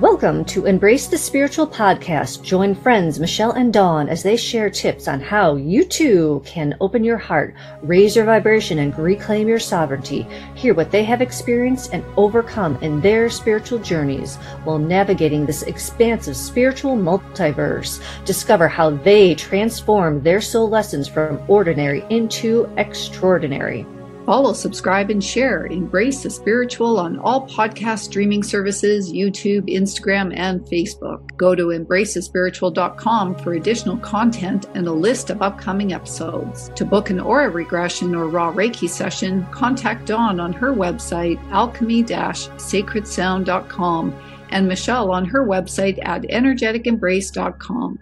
Welcome to Embrace the Spiritual podcast. Join friends Michelle and Dawn as they share tips on how you too can open your heart, raise your vibration, and reclaim your sovereignty. Hear what they have experienced and overcome in their spiritual journeys while navigating this expansive spiritual multiverse. Discover how they transform their soul lessons from ordinary into extraordinary. Follow, subscribe, and share. Embrace the spiritual on all podcast streaming services, YouTube, Instagram, and Facebook. Go to embracethespiritual.com for additional content and a list of upcoming episodes. To book an aura regression or RAAH Reiki session, contact Dawn on her website, alchemy-sacredsound.com, and Michelle on her website at energeticembrace.com.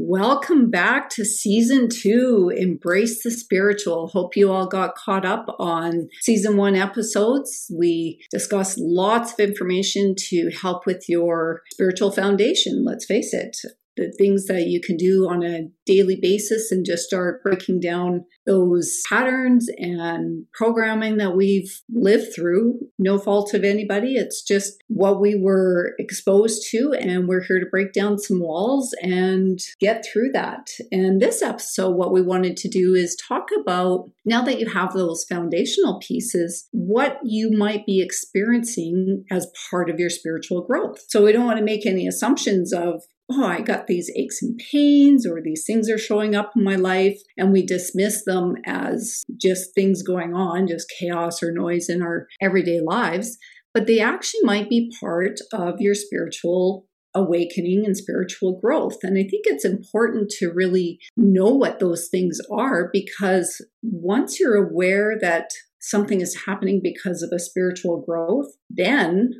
Welcome back to season two, Embrace the Spiritual. Hope you all got caught up on season one episodes. We discussed lots of information to help with your spiritual foundation. Let's face it, the things that you can do on a daily basis and just start breaking down those patterns and programming that we've lived through. No fault of anybody. It's just what we were exposed to, and we're here to break down some walls and get through that. And this episode, what we wanted to do is talk about now that you have those foundational pieces, what you might be experiencing as part of your spiritual growth. So we don't want to make any assumptions of, oh, I got these aches and pains, or these things are showing up in my life, and we dismiss them as just things going on, just chaos or noise in our everyday lives. But they actually might be part of your spiritual awakening and spiritual growth. And I think it's important to really know what those things are because once you're aware that something is happening because of a spiritual growth, then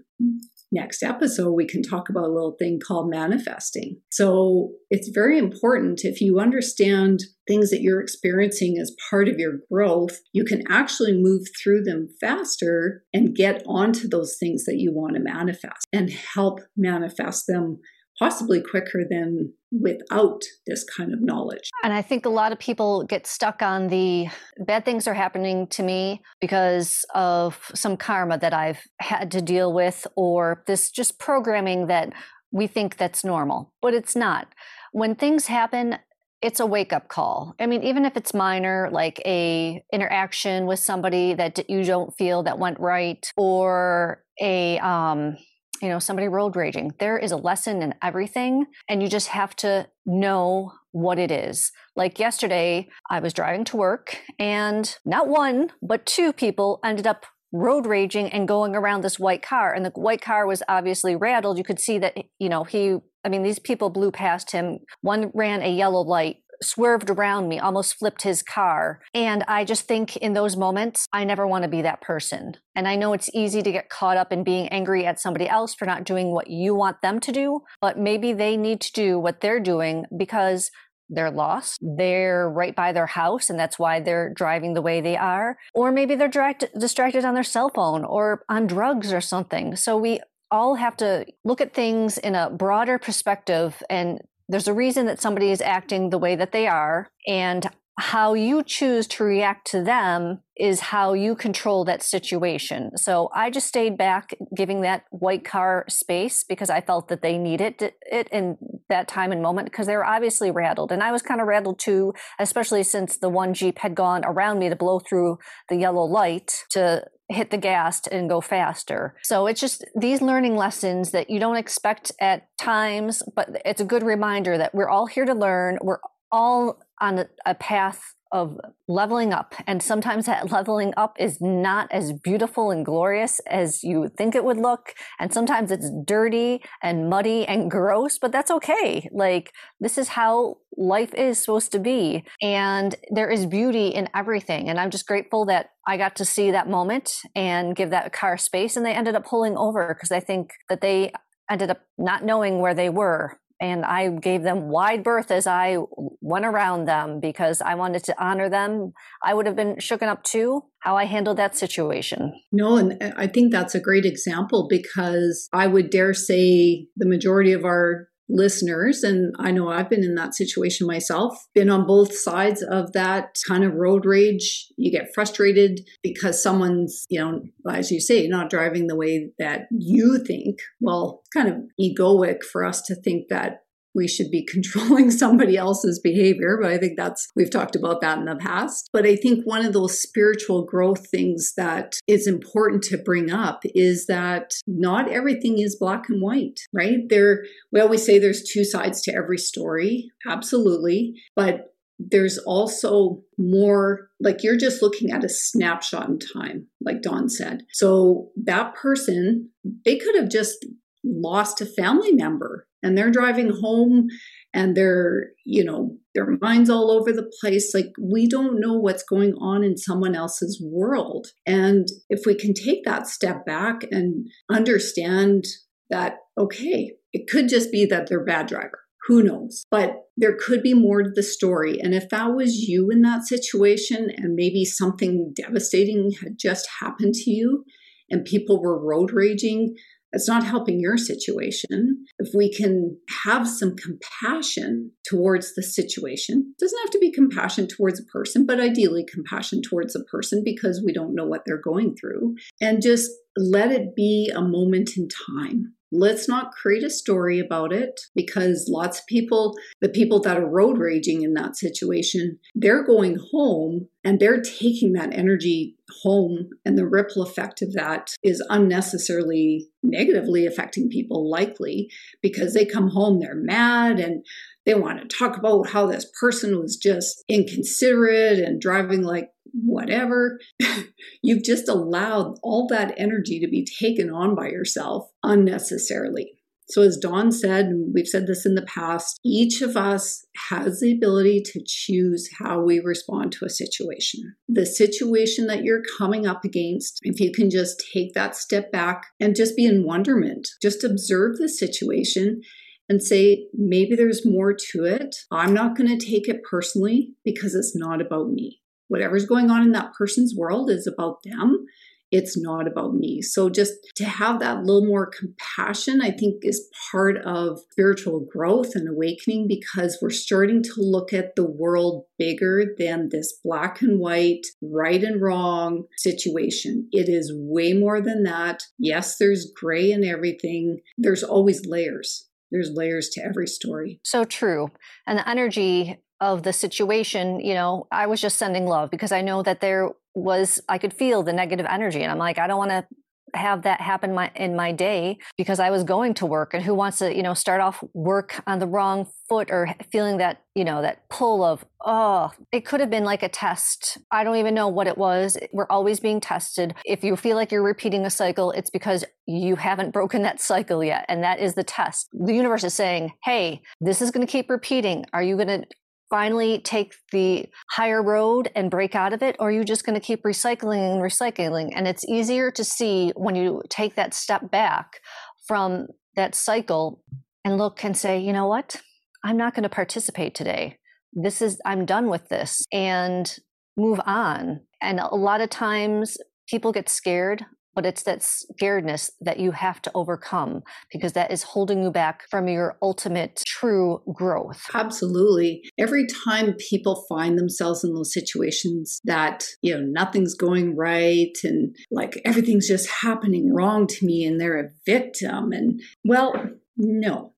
next episode, we can talk about a little thing called manifesting. So it's very important if you understand things that you're experiencing as part of your growth, you can actually move through them faster and get onto those things that you want to manifest and help manifest them possibly quicker than without this kind of knowledge. And I think a lot of people get stuck on the bad things are happening to me because of some karma that I've had to deal with or this just programming that we think that's normal, but it's not. When things happen, it's a wake up call. I mean, even if it's minor, like a interaction with somebody that you don't feel that went right, or a um, you know, somebody road raging. There is a lesson in everything, and you just have to know what it is. Like yesterday, I was driving to work, and not one, but two people ended up road raging and going around this white car. And the white car was obviously rattled. You could see that, you know, he, I mean, these people blew past him. One ran a yellow light swerved around me, almost flipped his car. And I just think in those moments, I never want to be that person. And I know it's easy to get caught up in being angry at somebody else for not doing what you want them to do, but maybe they need to do what they're doing because they're lost. They're right by their house, and that's why they're driving the way they are. Or maybe they're direct, distracted on their cell phone or on drugs or something. So we all have to look at things in a broader perspective and there's a reason that somebody is acting the way that they are and how you choose to react to them is how you control that situation. So I just stayed back giving that white car space because I felt that they needed it in that time and moment because they were obviously rattled. And I was kind of rattled too, especially since the one Jeep had gone around me to blow through the yellow light to hit the gas and go faster. So it's just these learning lessons that you don't expect at times, but it's a good reminder that we're all here to learn. We're all on a, path of leveling up. And sometimes that leveling up is not as beautiful and glorious as you think it would look. And sometimes it's dirty and muddy and gross, but that's okay. Like, this is how life is supposed to be. And there is beauty in everything. And I'm just grateful that I got to see that moment and give that car space. And they ended up pulling over because I think that they ended up not knowing where they were and I gave them wide berth as I went around them because I wanted to honor them. I would have been shooken up too, how I handled that situation. No, and I think that's a great example because I would dare say the majority of our listeners, and I know I've been in that situation myself, been on both sides of that kind of road rage. You get frustrated because someone's, you know, as you say, not driving the way that you think. Well, it's kind of egoic for us to think that we should be controlling somebody else's behavior. But I think that's, we've talked about that in the past. But I think one of those spiritual growth things that is important to bring up is that not everything is black and white, right? There, we always say there's two sides to every story. Absolutely. But there's also more like you're just looking at a snapshot in time, like Dawn said. So that person, they could have just lost a family member and they're driving home and they're you know their minds all over the place. Like we don't know what's going on in someone else's world. And if we can take that step back and understand that okay it could just be that they're bad driver. Who knows? But there could be more to the story. And if that was you in that situation and maybe something devastating had just happened to you and people were road raging it's not helping your situation. If we can have some compassion towards the situation, it doesn't have to be compassion towards a person, but ideally compassion towards a person because we don't know what they're going through, and just let it be a moment in time. Let's not create a story about it because lots of people, the people that are road raging in that situation, they're going home and they're taking that energy home. And the ripple effect of that is unnecessarily negatively affecting people, likely because they come home, they're mad and they want to talk about how this person was just inconsiderate and driving like whatever. You've just allowed all that energy to be taken on by yourself unnecessarily. So, as Dawn said, and we've said this in the past, each of us has the ability to choose how we respond to a situation. The situation that you're coming up against, if you can just take that step back and just be in wonderment, just observe the situation and say, maybe there's more to it. I'm not going to take it personally because it's not about me. Whatever's going on in that person's world is about them. It's not about me. So, just to have that little more compassion, I think, is part of spiritual growth and awakening because we're starting to look at the world bigger than this black and white, right and wrong situation. It is way more than that. Yes, there's gray in everything, there's always layers there's layers to every story. So true. And the energy of the situation, you know, I was just sending love because I know that there was I could feel the negative energy and I'm like I don't want to have that happen my, in my day because I was going to work and who wants to, you know, start off work on the wrong foot or feeling that, you know, that pull of, oh, it could have been like a test. I don't even know what it was. We're always being tested. If you feel like you're repeating a cycle, it's because you haven't broken that cycle yet. And that is the test. The universe is saying, hey, this is going to keep repeating. Are you going to finally take the higher road and break out of it or are you just going to keep recycling and recycling? And it's easier to see when you take that step back from that cycle and look and say you know what? I'm not going to participate today. This is i'm done with this and move on. And a lot of times people get scared but it's that scaredness that you have to overcome because that is holding you back from your ultimate true growth. Absolutely. Every time people find themselves in those situations that, you know, nothing's going right and like everything's just happening wrong to me and they're a victim and well, no.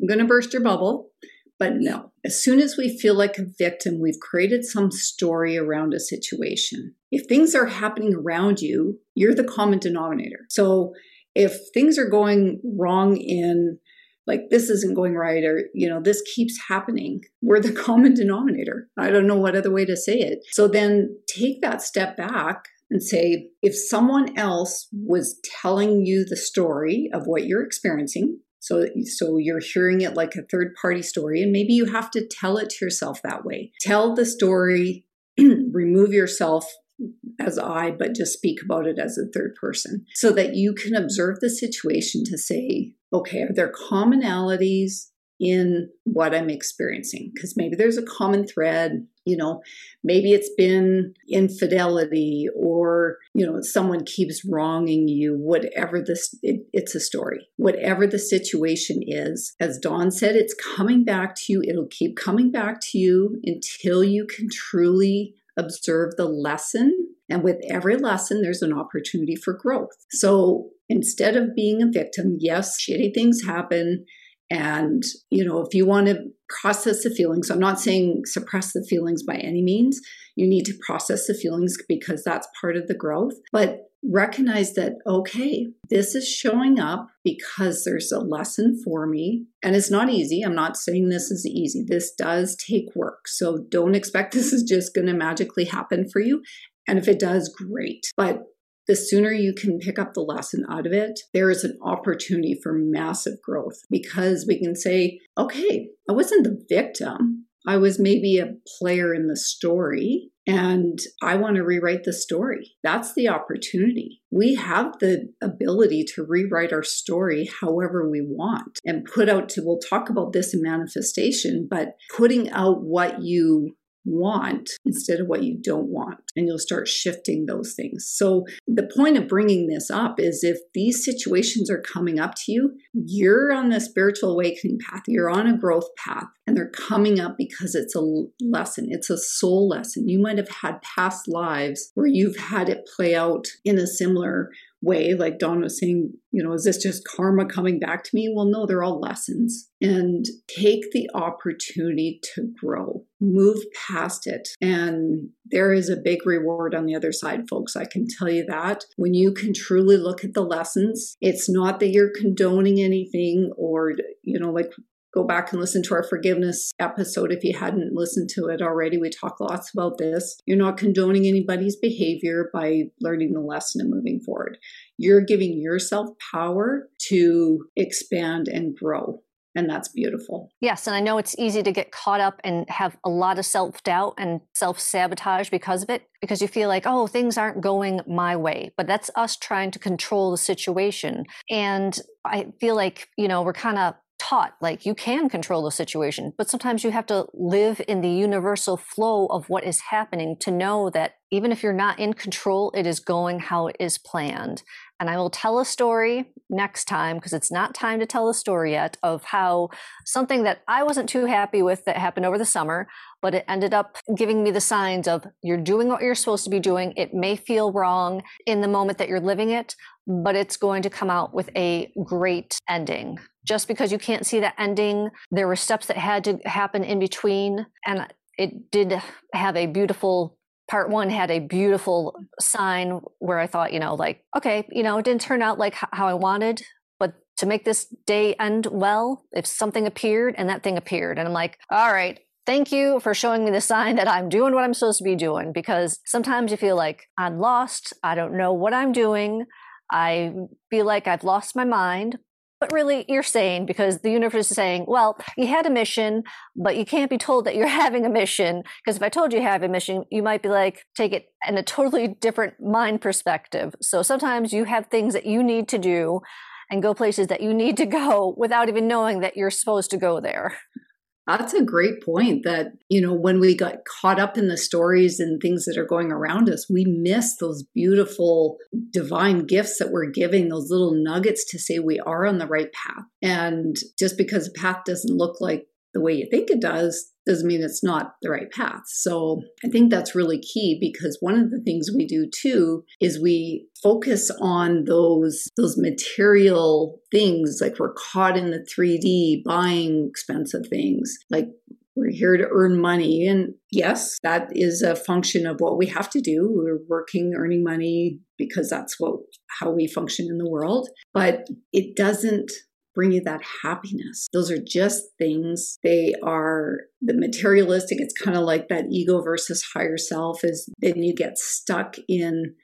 I'm going to burst your bubble. But no, as soon as we feel like a victim, we've created some story around a situation. If things are happening around you, you're the common denominator. So if things are going wrong in like this isn't going right or you know this keeps happening we're the common denominator i don't know what other way to say it so then take that step back and say if someone else was telling you the story of what you're experiencing so, so you're hearing it like a third party story, and maybe you have to tell it to yourself that way. Tell the story, remove yourself as I, but just speak about it as a third person so that you can observe the situation to say, okay, are there commonalities in what I'm experiencing because maybe there's a common thread. You know, maybe it's been infidelity or, you know, someone keeps wronging you, whatever this, it, it's a story. Whatever the situation is, as Dawn said, it's coming back to you. It'll keep coming back to you until you can truly observe the lesson. And with every lesson, there's an opportunity for growth. So instead of being a victim, yes, shitty things happen and, you know, if you want to process the feelings, I'm not saying suppress the feelings by any means. You need to process the feelings because that's part of the growth. But recognize that, okay, this is showing up because there's a lesson for me. And it's not easy. I'm not saying this is easy. This does take work. So don't expect this is just going to magically happen for you. And if it does, great. But the sooner you can pick up the lesson out of it, there is an opportunity for massive growth because we can say, okay, I wasn't the victim. I was maybe a player in the story and I want to rewrite the story. That's the opportunity. We have the ability to rewrite our story however we want and put out to, we'll talk about this in manifestation, but putting out what you want instead of what you don't want. And you'll start shifting those things. So, the point of bringing this up is if these situations are coming up to you, you're on the spiritual awakening path, you're on a growth path, and they're coming up because it's a lesson, it's a soul lesson. You might have had past lives where you've had it play out in a similar way, like Dawn was saying, you know, is this just karma coming back to me? Well, no, they're all lessons. And take the opportunity to grow, move past it. And there is a big reward on the other side, folks. I can tell you that. When you can truly look at the lessons, it's not that you're condoning anything or, you know, like go back and listen to our forgiveness episode if you hadn't listened to it already. We talk lots about this. You're not condoning anybody's behavior by learning the lesson and moving forward. You're giving yourself power to expand and grow. And that's beautiful. Yes. And I know it's easy to get caught up and have a lot of self doubt and self sabotage because of it, because you feel like, oh, things aren't going my way. But that's us trying to control the situation. And I feel like, you know, we're kind of taught like you can control the situation, but sometimes you have to live in the universal flow of what is happening to know that even if you're not in control, it is going how it is planned. And I will tell a story next time because it's not time to tell a story yet of how something that I wasn't too happy with that happened over the summer, but it ended up giving me the signs of you're doing what you're supposed to be doing. It may feel wrong in the moment that you're living it, but it's going to come out with a great ending. Just because you can't see the ending, there were steps that had to happen in between. And it did have a beautiful part one had a beautiful sign where I thought, you know, like, okay, you know, it didn't turn out like how I wanted, but to make this day end well, if something appeared and that thing appeared, and I'm like, all right, thank you for showing me the sign that I'm doing what I'm supposed to be doing because sometimes you feel like I'm lost, I don't know what I'm doing. I feel like I've lost my mind, but really, you're saying because the universe is saying, well, you had a mission, but you can't be told that you're having a mission. Because if I told you you have a mission, you might be like, take it in a totally different mind perspective. So sometimes you have things that you need to do and go places that you need to go without even knowing that you're supposed to go there. That's a great point that, you know, when we got caught up in the stories and things that are going around us, we miss those beautiful divine gifts that we're giving, those little nuggets to say we are on the right path. And just because a path doesn't look like the way you think it does doesn't mean it's not the right path. So I think that's really key because one of the things we do too is we focus on those those material things like we're caught in the 3D buying expensive things like we're here to earn money. And yes, that is a function of what we have to do. We're working, earning money because that's what how we function in the world. But it doesn't bring you that happiness. Those are just things. They are the materialistic. It's kind of like that ego versus higher self is then you get stuck in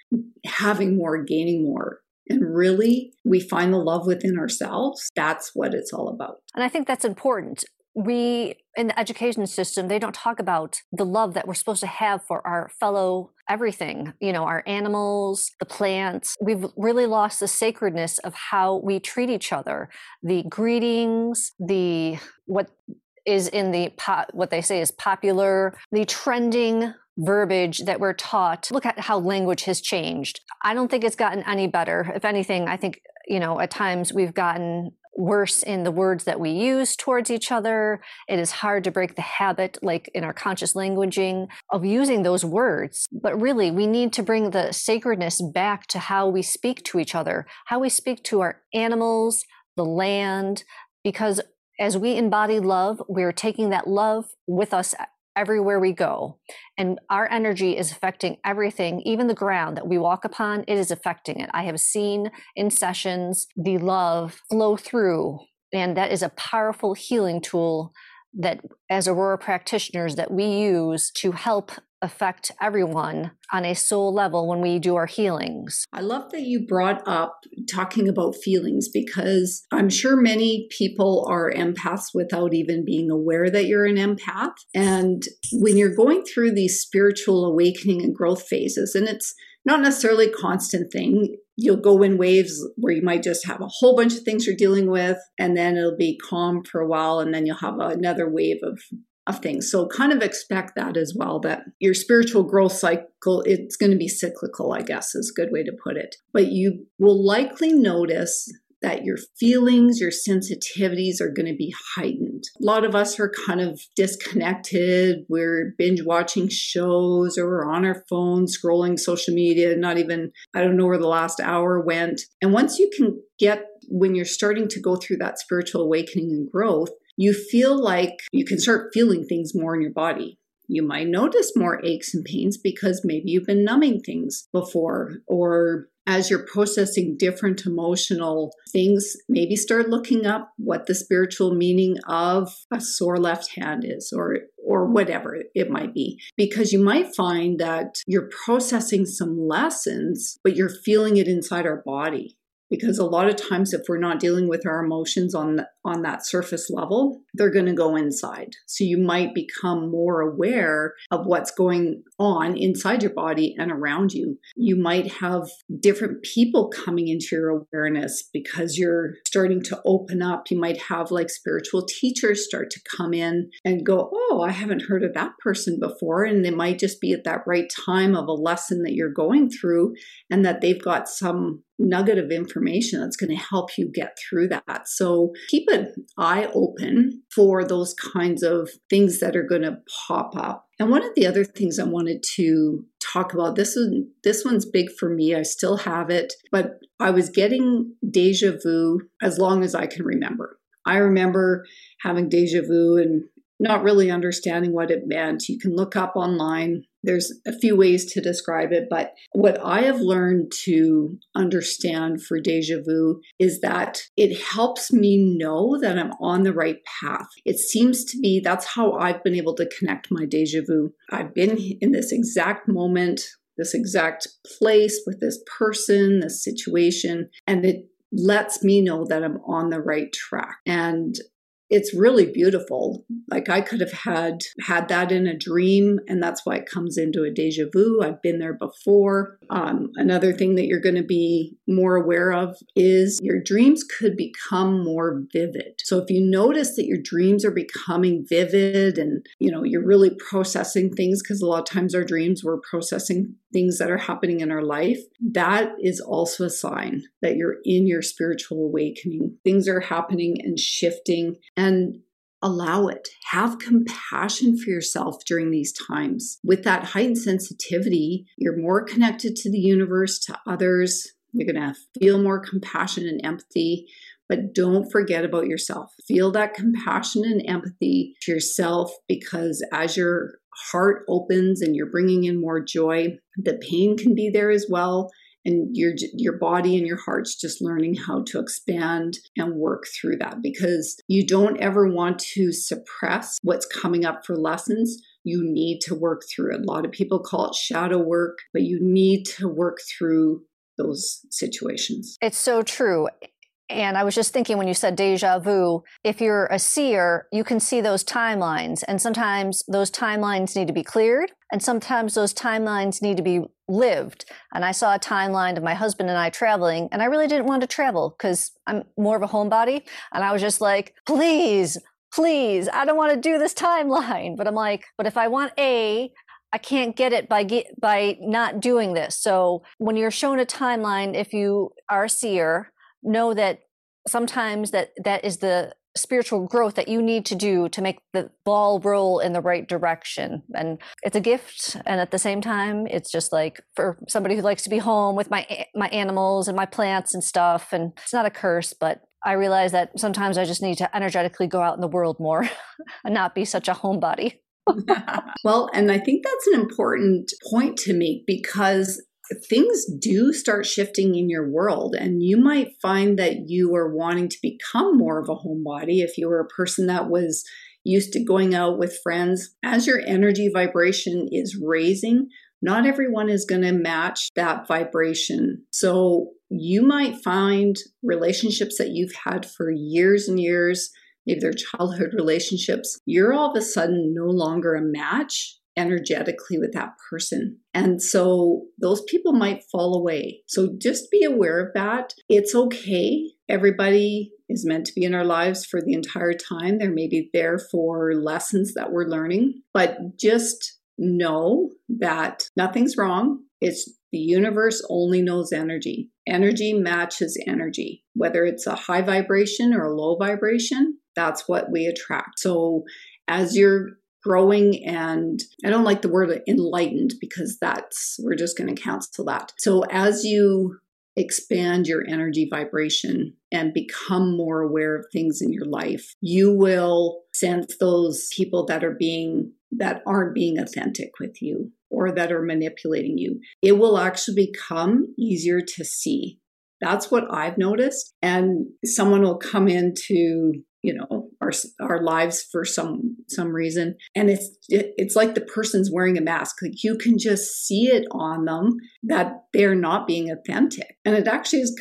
having more, gaining more. And really, we find the love within ourselves. That's what it's all about. And I think that's important we in the education system they don't talk about the love that we're supposed to have for our fellow everything, you know, our animals, the plants. We've really lost the sacredness of how we treat each other. The greetings, the what is in the pot, what they say is popular, the trending verbiage that we're taught. Look at how language has changed. I don't think it's gotten any better. If anything, I think, you know, at times we've gotten worse in the words that we use towards each other. It is hard to break the habit, like in our conscious languaging, of using those words. But really, we need to bring the sacredness back to how we speak to each other, how we speak to our animals, the land, because as we embody love, we're taking that love with us everywhere we go. And our energy is affecting everything, even the ground that we walk upon, it is affecting it. I have seen in sessions the love flow through, and that is a powerful healing tool that as aura practitioners that we use to help affect everyone on a soul level when we do our healings. I love that you brought up talking about feelings because I'm sure many people are empaths without even being aware that you're an empath. And when you're going through these spiritual awakening and growth phases, and it's not necessarily a constant thing. You'll go in waves where you might just have a whole bunch of things you're dealing with, and then it'll be calm for a while, and then you'll have another wave of of things. So kind of expect that as well that your spiritual growth cycle it's going to be cyclical, I guess is a good way to put it. But you will likely notice that your feelings, your sensitivities are going to be heightened. A lot of us are kind of disconnected. We're binge watching shows or we're on our phones scrolling social media, not even, I don't know where the last hour went. And once you can get, when you're starting to go through that spiritual awakening and growth, you feel like you can start feeling things more in your body. You might notice more aches and pains because maybe you've been numbing things before, or as you're processing different emotional things, maybe start looking up what the spiritual meaning of a sore left hand is, or or whatever it might be, because you might find that you're processing some lessons, but you're feeling it inside our body because a lot of times if we're not dealing with our emotions on on that surface level they're going to go inside. So you might become more aware of what's going on inside your body and around you. You might have different people coming into your awareness because you're starting to open up. You might have like spiritual teachers start to come in and go oh i haven't heard of that person before and they might just be at that right time of a lesson that you're going through and that they've got some nugget of information that's going to help you get through that. So keep an eye open for those kinds of things that are going to pop up. And one of the other things I wanted to talk about this is this one's big for me. I still have it, but I was getting deja vu as long as I can remember. I remember having deja vu and not really understanding what it meant. You can look up online there's a few ways to describe it, but what I have learned to understand for deja vu is that it helps me know that I'm on the right path. It seems to be that's how I've been able to connect my deja vu. I've been in this exact moment, this exact place with this person, this situation, and it lets me know that I'm on the right track. And it's really beautiful. Like I could have had had that in a dream, and that's why it comes into a deja vu. I've been there before. Um, another thing that you're going to be more aware of is your dreams could become more vivid. So if you notice that your dreams are becoming vivid, and you know you're really processing things, because a lot of times our dreams we're processing things that are happening in our life, that is also a sign that you're in your spiritual awakening. Things are happening and shifting, and allow it. Have compassion for yourself during these times. With that heightened sensitivity, you're more connected to the universe, to others. You're going to feel more compassion and empathy. But don't forget about yourself. Feel that compassion and empathy to yourself because as your heart opens and you're bringing in more joy, the pain can be there as well. And your your body and your heart's just learning how to expand and work through that because you don't ever want to suppress what's coming up for lessons you need to work through it. A lot of people call it shadow work, but you need to work through those situations. It's so true. And I was just thinking when you said deja vu, if you're a seer, you can see those timelines. And sometimes those timelines need to be cleared, and sometimes those timelines need to be lived. And I saw a timeline of my husband and I traveling, and I really didn't want to travel because I'm more of a homebody. And I was just like, please, please, I don't want to do this timeline. But I'm like, but if I want A, I can't get it by get, by not doing this. So when you're shown a timeline, if you are a seer, know that sometimes that that is the spiritual growth that you need to do to make the ball roll in the right direction. And it's a gift, and at the same time, it's just like for somebody who likes to be home with my my animals and my plants and stuff. And it's not a curse, but I realize that sometimes I just need to energetically go out in the world more and not be such a homebody. well, and I think that's an important point to make because things do start shifting in your world and you might find that you are wanting to become more of a homebody if you were a person that was used to going out with friends. As your energy vibration is raising not everyone is going to match that vibration. So you might find relationships that you've had for years and years maybe they're childhood relationships you're all of a sudden no longer a match energetically with that person. And so those people might fall away. So just be aware of that. It's okay. Everybody is meant to be in our lives for the entire time. They're maybe there for lessons that we're learning, but just know that nothing's wrong. It's the universe only knows energy. Energy matches energy, whether it's a high vibration or a low vibration. That's what we attract. So as you're growing and I don't like the word enlightened because that's, we're just going to cancel that. So as you expand your energy vibration and become more aware of things in your life, you will sense those people that are being, that aren't being authentic with you or that are manipulating you. It will actually become easier to see. That's what I've noticed. And someone will come into you know our our lives for some some reason. And it's it, it's like the person's wearing a mask. Like you can just see it on them that they're not being authentic. And it actually is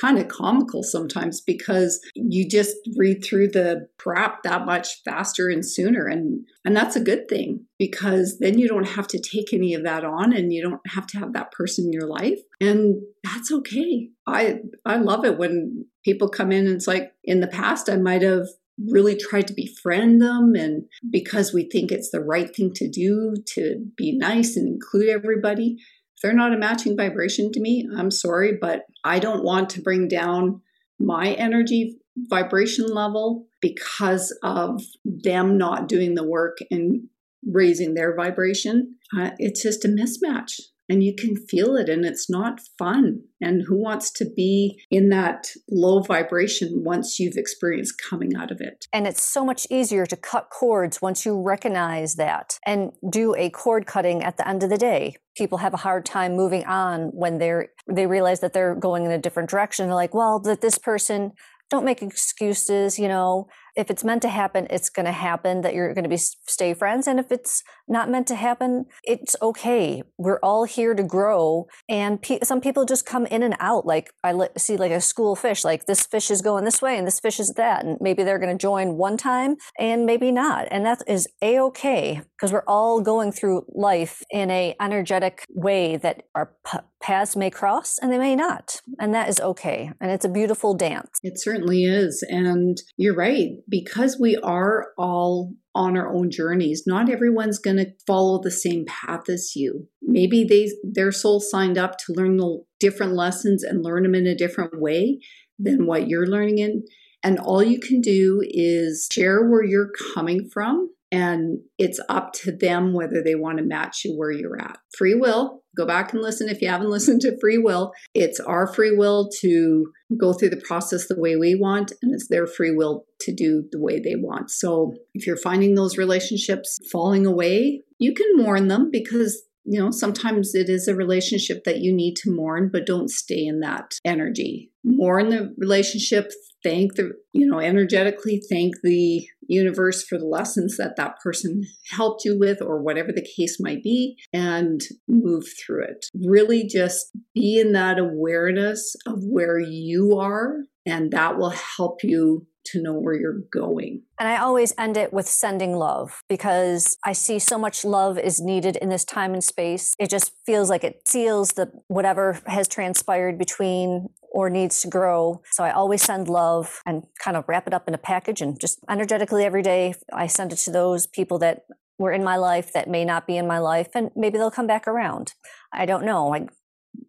kind of comical sometimes because you just read through the crap that much faster and sooner and and that's a good thing because then you don't have to take any of that on and you don't have to have that person in your life and that's okay. I i love it when people come in and it's like in the past i might have really tried to befriend them and because we think it's the right thing to do to be nice and include everybody if they're not a matching vibration to me, I'm sorry, but I don't want to bring down my energy vibration level because of them not doing the work and raising their vibration. Uh, it's just a mismatch and you can feel it and it's not fun. And who wants to be in that low vibration once you've experienced coming out of it? And it's so much easier to cut cords once you recognize that and do a cord cutting at the end of the day. People have a hard time moving on when they're they realize that they're going in a different direction. They're like, well, that this person don't make excuses, you know, if it's meant to happen, it's going to happen that you're going to be stay friends. And if it's not meant to happen, it's okay. We're all here to grow. And pe- some people just come in and out. Like I li- see like a school fish, like this fish is going this way and this fish is that. And maybe they're going to join one time and maybe not. And that is a okay because we're all going through life in a energetic way that our p- paths may cross and they may not. And that is okay. And it's a beautiful dance. It certainly is. And you're right because we are all on our own journeys not everyone's going to follow the same path as you maybe they their soul signed up to learn the different lessons and learn them in a different way than what you're learning in and all you can do is share where you're coming from and it's up to them whether they want to match you where you're at. Free will, go back and listen if you haven't listened to free will. It's our free will to go through the process the way we want, and it's their free will to do the way they want. So if you're finding those relationships falling away, you can mourn them because you know, sometimes it is a relationship that you need to mourn, but don't stay in that energy. Mourn the relationship, thank the, you know, energetically thank the universe for the lessons that that person helped you with, or whatever the case might be, and move through it. Really just be in that awareness of where you are and that will help you to know where you're going. And I always end it with sending love because I see so much love is needed in this time and space. It just feels like it seals the whatever has transpired between or needs to grow. So I always send love and kind of wrap it up in a package and just energetically every day I send it to those people that were in my life that may not be in my life and maybe they'll come back around. I don't know. I'm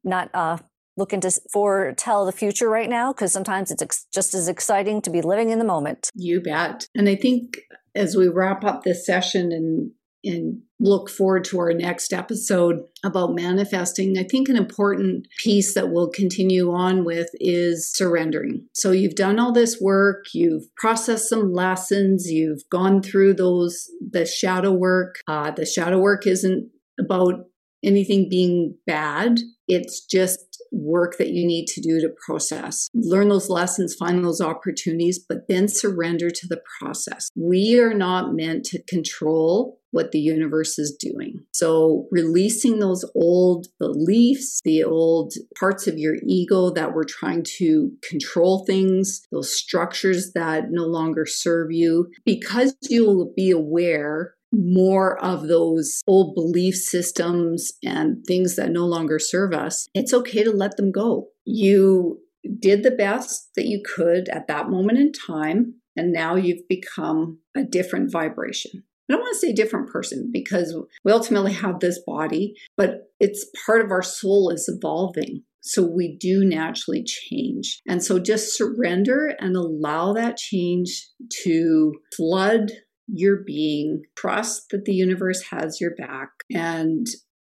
not uh, looking to foretell the future right now because sometimes it's ex- just as exciting to be living in the moment. You bet. And I think as we wrap up this session and and look forward to our next episode about manifesting. I think an important piece that we'll continue on with is surrendering. So you've done all this work, you've processed some lessons, you've gone through those the shadow work. Uh, the shadow work isn't about anything being bad. It's just work that you need to do to process. Learn those lessons, find those opportunities, but then surrender to the process. We are not meant to control what the universe is doing. So, releasing those old beliefs, the old parts of your ego that were trying to control things, those structures that no longer serve you, because you'll be aware more of those old belief systems and things that no longer serve us, it's okay to let them go. You did the best that you could at that moment in time, and now you've become a different vibration. I don't want to say different person because we ultimately have this body, but it's part of our soul is evolving. So we do naturally change. And so just surrender and allow that change to flood your being, trust that the universe has your back, and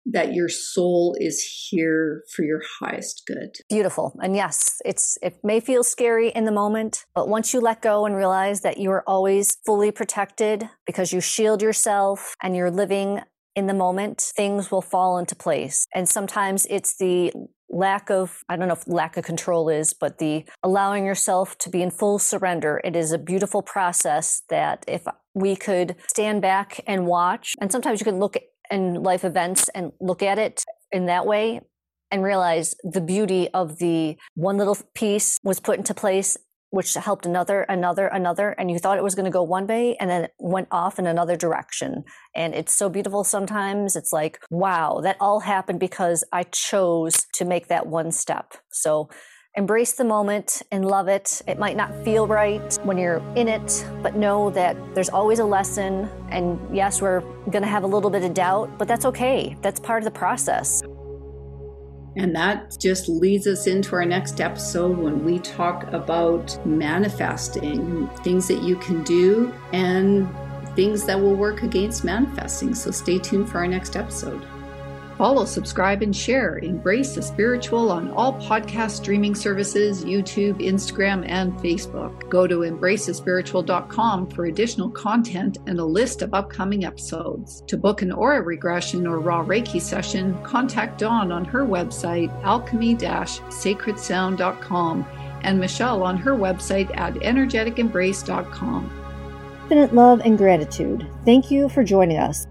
that your soul is here for your highest good. Beautiful. And yes, it's it may feel scary in the moment, but once you let go and realize that you are always fully protected because you shield yourself and you're living in the moment, things will fall into place. And sometimes it's the lack of i don't know if lack of control is but the allowing yourself to be in full surrender. It is a beautiful process that if we could stand back and watch and sometimes you can look in life events and look at it in that way and realize the beauty of the one little piece was put into place which helped another, another, another, and you thought it was going to go one way and then it went off in another direction. And it's so beautiful sometimes. It's like, wow, that all happened because I chose to make that one step. So embrace the moment and love it. It might not feel right when you're in it, but know that there's always a lesson. And yes, we're going to have a little bit of doubt, but that's okay. That's part of the process. And that just leads us into our next episode when we talk about manifesting, things that you can do, and things that will work against manifesting. So stay tuned for our next episode. Follow, subscribe, and share. Embrace the spiritual on all podcast streaming services, YouTube, Instagram, and Facebook. Go to embracethespiritual.com for additional content and a list of upcoming episodes. To book an aura regression or RAAH Reiki session, contact Dawn on her website, alchemy-sacredsound.com, and Michelle on her website at energeticembrace.com. Infinite love and gratitude. Thank you for joining us.